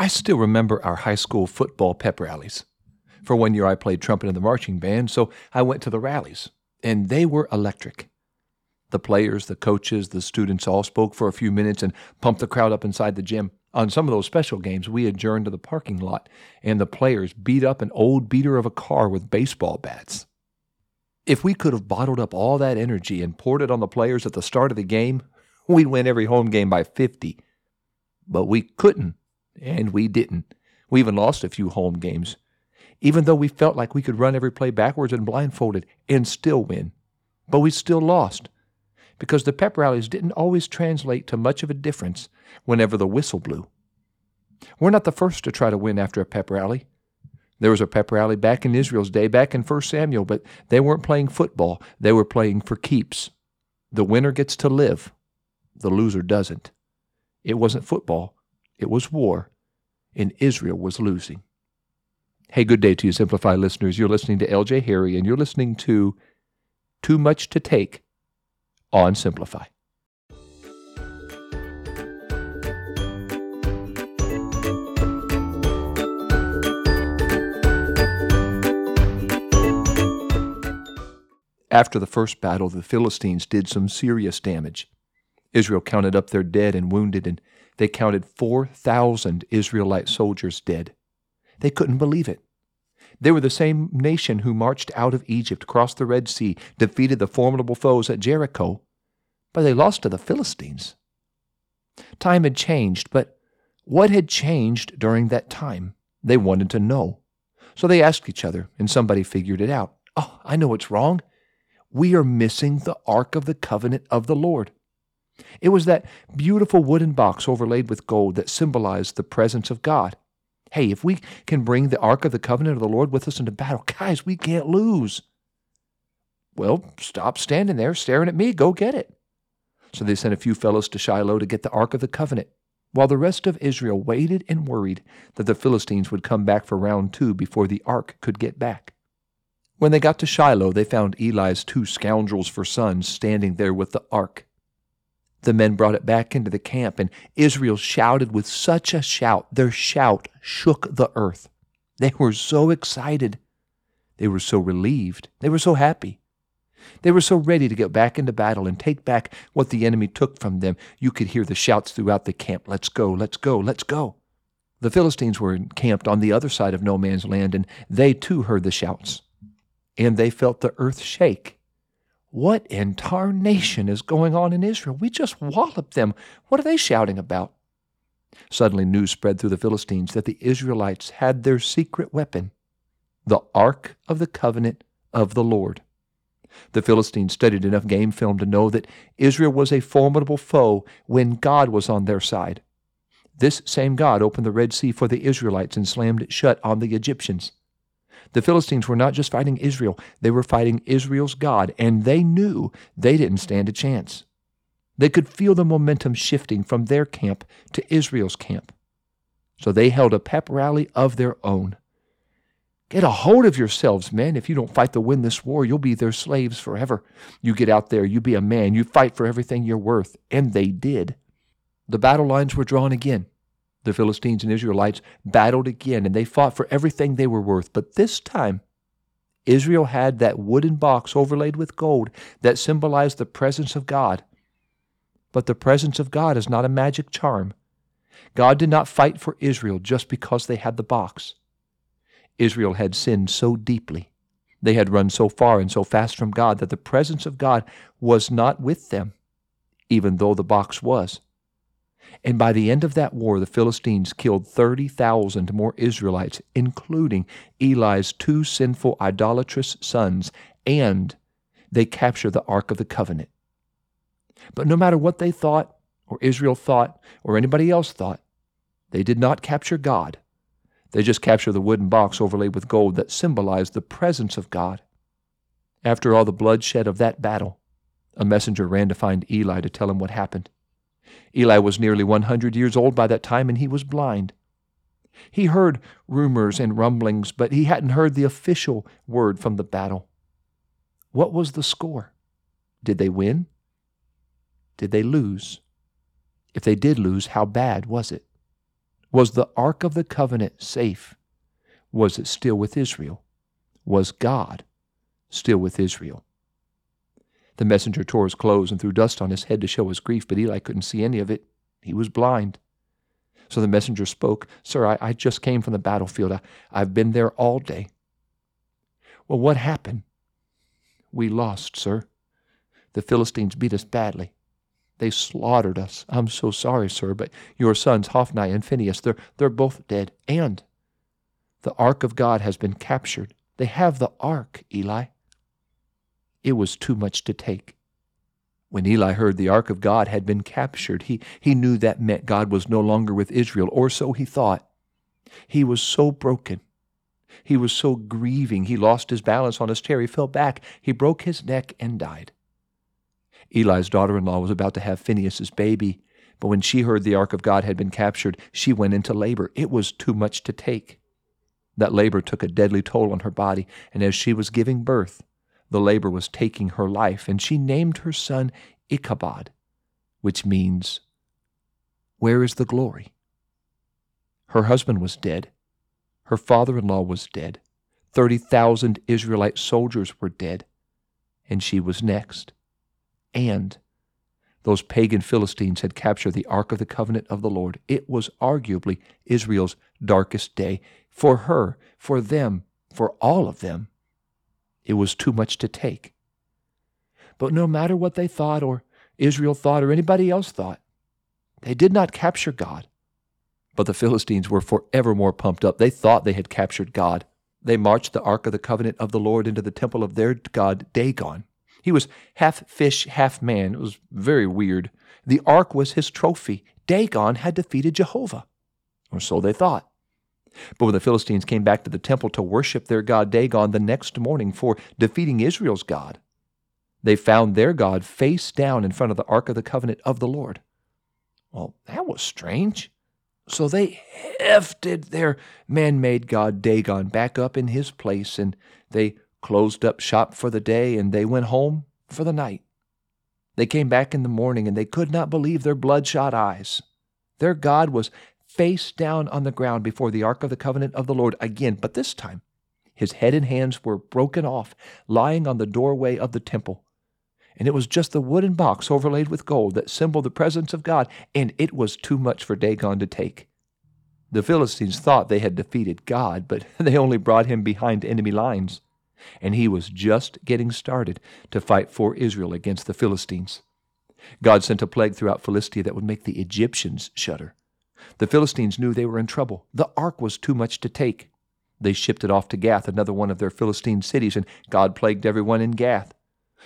I still remember our high school football pep rallies. For one year, I played trumpet in the marching band, so I went to the rallies, and they were electric. The players, the coaches, the students all spoke for a few minutes and pumped the crowd up inside the gym. On some of those special games, we adjourned to the parking lot, and the players beat up an old beater of a car with baseball bats. If we could have bottled up all that energy and poured it on the players at the start of the game, we'd win every home game by 50. But we couldn't, and we didn't. We even lost a few home games, even though we felt like we could run every play backwards and blindfolded and still win. But we still lost because the pep rallies didn't always translate to much of a difference whenever the whistle blew. We're not the first to try to win after a pep rally. There was a pep rally back in Israel's day, back in 1 Samuel, but they weren't playing football. They were playing for keeps. The winner gets to live, the loser doesn't. It wasn't football, it was war, and Israel was losing. Hey, good day to you, Simplify listeners. You're listening to LJ Harry, and you're listening to Too Much to Take on Simplify. After the first battle, the Philistines did some serious damage. Israel counted up their dead and wounded, and they counted 4,000 Israelite soldiers dead. They couldn't believe it. They were the same nation who marched out of Egypt, crossed the Red Sea, defeated the formidable foes at Jericho, but they lost to the Philistines. Time had changed, but what had changed during that time? They wanted to know. So they asked each other, and somebody figured it out. Oh, I know what's wrong. We are missing the Ark of the Covenant of the Lord. It was that beautiful wooden box overlaid with gold that symbolized the presence of God. Hey, if we can bring the Ark of the Covenant of the Lord with us into battle, guys, we can't lose. Well, stop standing there staring at me. Go get it. So they sent a few fellows to Shiloh to get the Ark of the Covenant, while the rest of Israel waited and worried that the Philistines would come back for round two before the Ark could get back. When they got to Shiloh, they found Eli's two scoundrels for sons standing there with the Ark. The men brought it back into the camp, and Israel shouted with such a shout, their shout shook the earth. They were so excited. They were so relieved. They were so happy. They were so ready to get back into battle and take back what the enemy took from them. You could hear the shouts throughout the camp Let's go, let's go, let's go. The Philistines were encamped on the other side of no man's land, and they too heard the shouts. And they felt the earth shake what in tarnation is going on in Israel? We just walloped them. What are they shouting about? Suddenly, news spread through the Philistines that the Israelites had their secret weapon, the Ark of the Covenant of the Lord. The Philistines studied enough game film to know that Israel was a formidable foe when God was on their side. This same God opened the Red Sea for the Israelites and slammed it shut on the Egyptians. The Philistines were not just fighting Israel, they were fighting Israel's God, and they knew they didn't stand a chance. They could feel the momentum shifting from their camp to Israel's camp. So they held a pep rally of their own. Get a hold of yourselves, men. If you don't fight to win this war, you'll be their slaves forever. You get out there, you be a man, you fight for everything you're worth. And they did. The battle lines were drawn again. The Philistines and Israelites battled again, and they fought for everything they were worth. But this time, Israel had that wooden box overlaid with gold that symbolized the presence of God. But the presence of God is not a magic charm. God did not fight for Israel just because they had the box. Israel had sinned so deeply, they had run so far and so fast from God that the presence of God was not with them, even though the box was. And by the end of that war, the Philistines killed 30,000 more Israelites, including Eli's two sinful, idolatrous sons, and they capture the Ark of the Covenant. But no matter what they thought, or Israel thought, or anybody else thought, they did not capture God. They just captured the wooden box overlaid with gold that symbolized the presence of God. After all the bloodshed of that battle, a messenger ran to find Eli to tell him what happened. Eli was nearly 100 years old by that time, and he was blind. He heard rumors and rumblings, but he hadn't heard the official word from the battle. What was the score? Did they win? Did they lose? If they did lose, how bad was it? Was the Ark of the Covenant safe? Was it still with Israel? Was God still with Israel? The messenger tore his clothes and threw dust on his head to show his grief, but Eli couldn't see any of it. He was blind. So the messenger spoke, Sir, I, I just came from the battlefield. I, I've been there all day. Well, what happened? We lost, sir. The Philistines beat us badly. They slaughtered us. I'm so sorry, sir, but your sons, Hophni and Phinehas, they're, they're both dead. And the ark of God has been captured. They have the ark, Eli. It was too much to take. When Eli heard the ark of God had been captured, he, he knew that meant God was no longer with Israel, or so he thought. He was so broken. He was so grieving. He lost his balance on his chair. He fell back. He broke his neck and died. Eli's daughter in law was about to have Phinehas's baby, but when she heard the ark of God had been captured, she went into labor. It was too much to take. That labor took a deadly toll on her body, and as she was giving birth, the labor was taking her life, and she named her son Ichabod, which means, Where is the glory? Her husband was dead. Her father in law was dead. 30,000 Israelite soldiers were dead. And she was next. And those pagan Philistines had captured the Ark of the Covenant of the Lord. It was arguably Israel's darkest day. For her, for them, for all of them. It was too much to take. But no matter what they thought, or Israel thought, or anybody else thought, they did not capture God. But the Philistines were forevermore pumped up. They thought they had captured God. They marched the Ark of the Covenant of the Lord into the temple of their god Dagon. He was half fish, half man. It was very weird. The ark was his trophy. Dagon had defeated Jehovah. Or so they thought. But when the Philistines came back to the temple to worship their god Dagon the next morning for defeating Israel's God, they found their God face down in front of the Ark of the Covenant of the Lord. Well, that was strange. So they hefted their man made god Dagon back up in his place and they closed up shop for the day and they went home for the night. They came back in the morning and they could not believe their bloodshot eyes. Their God was face down on the ground before the Ark of the Covenant of the Lord again, but this time his head and hands were broken off, lying on the doorway of the temple. And it was just the wooden box overlaid with gold that symboled the presence of God, and it was too much for Dagon to take. The Philistines thought they had defeated God, but they only brought him behind enemy lines. And he was just getting started to fight for Israel against the Philistines. God sent a plague throughout Philistia that would make the Egyptians shudder. The Philistines knew they were in trouble. The ark was too much to take. They shipped it off to Gath, another one of their Philistine cities, and God plagued everyone in Gath.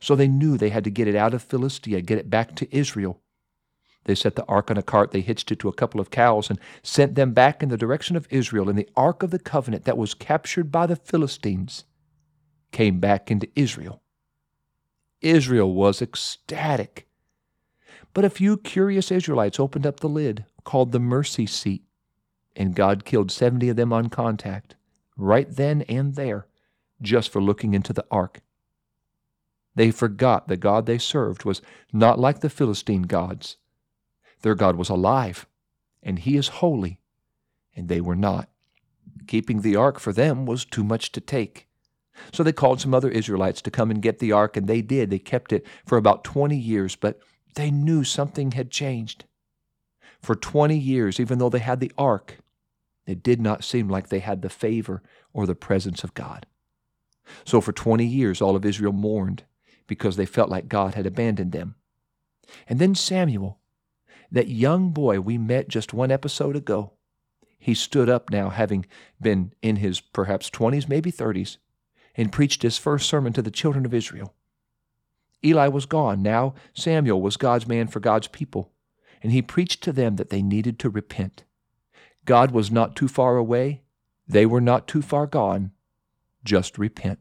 So they knew they had to get it out of Philistia, get it back to Israel. They set the ark on a cart, they hitched it to a couple of cows, and sent them back in the direction of Israel. And the ark of the covenant that was captured by the Philistines came back into Israel. Israel was ecstatic. But a few curious Israelites opened up the lid, called the mercy seat, and God killed 70 of them on contact, right then and there, just for looking into the ark. They forgot the God they served was not like the Philistine gods. Their God was alive, and He is holy, and they were not. Keeping the ark for them was too much to take. So they called some other Israelites to come and get the ark, and they did. They kept it for about 20 years, but they knew something had changed. For 20 years, even though they had the ark, it did not seem like they had the favor or the presence of God. So for 20 years, all of Israel mourned because they felt like God had abandoned them. And then Samuel, that young boy we met just one episode ago, he stood up now, having been in his perhaps 20s, maybe 30s, and preached his first sermon to the children of Israel. Eli was gone. Now Samuel was God's man for God's people, and he preached to them that they needed to repent. God was not too far away, they were not too far gone. Just repent.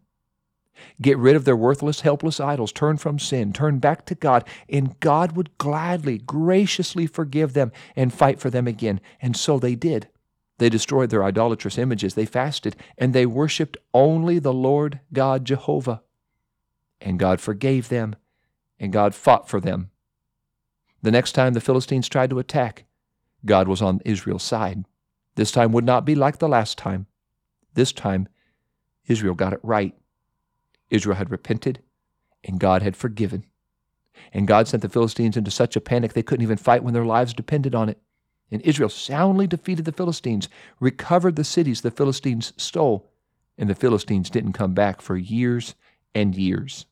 Get rid of their worthless, helpless idols. Turn from sin. Turn back to God. And God would gladly, graciously forgive them and fight for them again. And so they did. They destroyed their idolatrous images. They fasted, and they worshiped only the Lord God Jehovah. And God forgave them, and God fought for them. The next time the Philistines tried to attack, God was on Israel's side. This time would not be like the last time. This time, Israel got it right. Israel had repented, and God had forgiven. And God sent the Philistines into such a panic they couldn't even fight when their lives depended on it. And Israel soundly defeated the Philistines, recovered the cities the Philistines stole, and the Philistines didn't come back for years and years.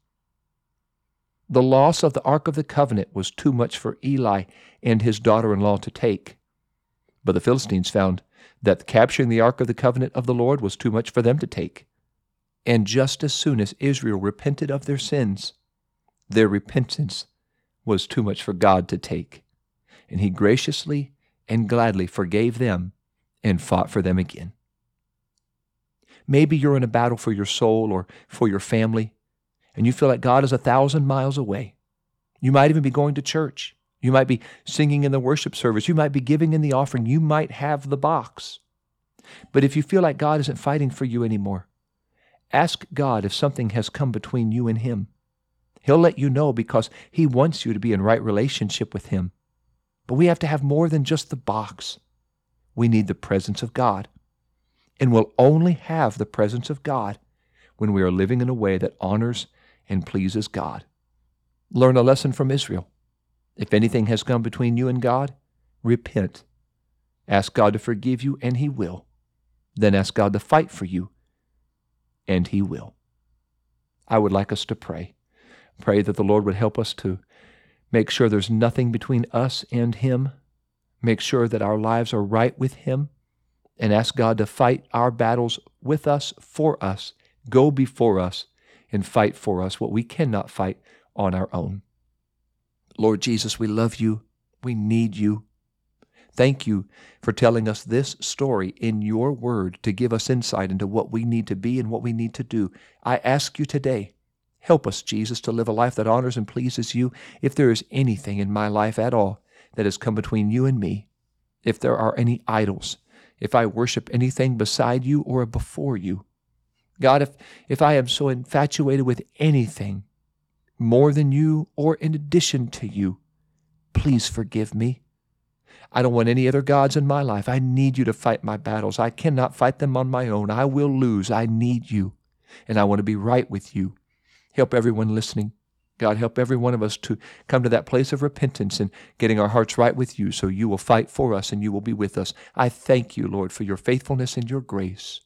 The loss of the Ark of the Covenant was too much for Eli and his daughter in law to take. But the Philistines found that capturing the Ark of the Covenant of the Lord was too much for them to take. And just as soon as Israel repented of their sins, their repentance was too much for God to take. And He graciously and gladly forgave them and fought for them again. Maybe you're in a battle for your soul or for your family and you feel like God is a thousand miles away. You might even be going to church. You might be singing in the worship service. You might be giving in the offering. You might have the box. But if you feel like God isn't fighting for you anymore, ask God if something has come between you and Him. He'll let you know because He wants you to be in right relationship with Him. But we have to have more than just the box. We need the presence of God. And we'll only have the presence of God when we are living in a way that honors and pleases God. Learn a lesson from Israel. If anything has come between you and God, repent. Ask God to forgive you, and He will. Then ask God to fight for you, and He will. I would like us to pray. Pray that the Lord would help us to make sure there's nothing between us and Him. Make sure that our lives are right with Him. And ask God to fight our battles with us, for us, go before us, and fight for us what we cannot fight on our own. Lord Jesus, we love you. We need you. Thank you for telling us this story in your word to give us insight into what we need to be and what we need to do. I ask you today, help us, Jesus, to live a life that honors and pleases you. If there is anything in my life at all that has come between you and me, if there are any idols, if I worship anything beside you or before you, God, if, if I am so infatuated with anything more than you or in addition to you, please forgive me. I don't want any other gods in my life. I need you to fight my battles. I cannot fight them on my own. I will lose. I need you. And I want to be right with you. Help everyone listening. God, help every one of us to come to that place of repentance and getting our hearts right with you so you will fight for us and you will be with us. I thank you, Lord, for your faithfulness and your grace.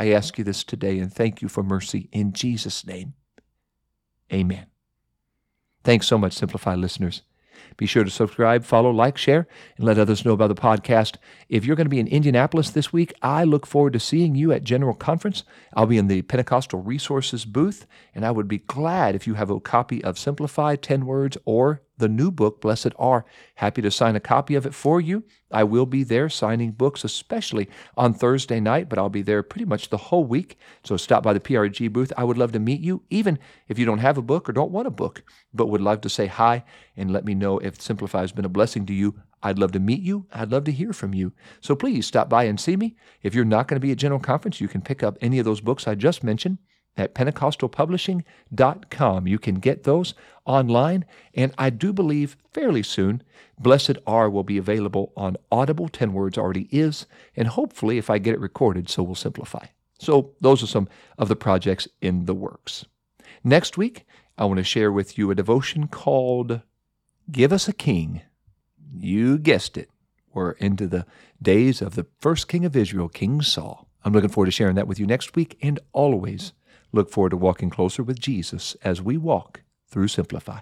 I ask you this today and thank you for mercy in Jesus' name. Amen. Thanks so much, Simplify listeners. Be sure to subscribe, follow, like, share, and let others know about the podcast. If you're going to be in Indianapolis this week, I look forward to seeing you at General Conference. I'll be in the Pentecostal Resources booth, and I would be glad if you have a copy of Simplify 10 Words or the new book, Blessed Are. Happy to sign a copy of it for you. I will be there signing books, especially on Thursday night, but I'll be there pretty much the whole week. So stop by the PRG booth. I would love to meet you, even if you don't have a book or don't want a book, but would love to say hi and let me know if Simplify has been a blessing to you. I'd love to meet you. I'd love to hear from you. So please stop by and see me. If you're not going to be at General Conference, you can pick up any of those books I just mentioned at pentecostalpublishing.com. You can get those online, and I do believe fairly soon, Blessed Are will be available on Audible. 10 Words already is, and hopefully, if I get it recorded, so will Simplify. So, those are some of the projects in the works. Next week, I want to share with you a devotion called Give Us a King. You guessed it. We're into the days of the first king of Israel, King Saul. I'm looking forward to sharing that with you next week and always look forward to walking closer with Jesus as we walk through Simplify.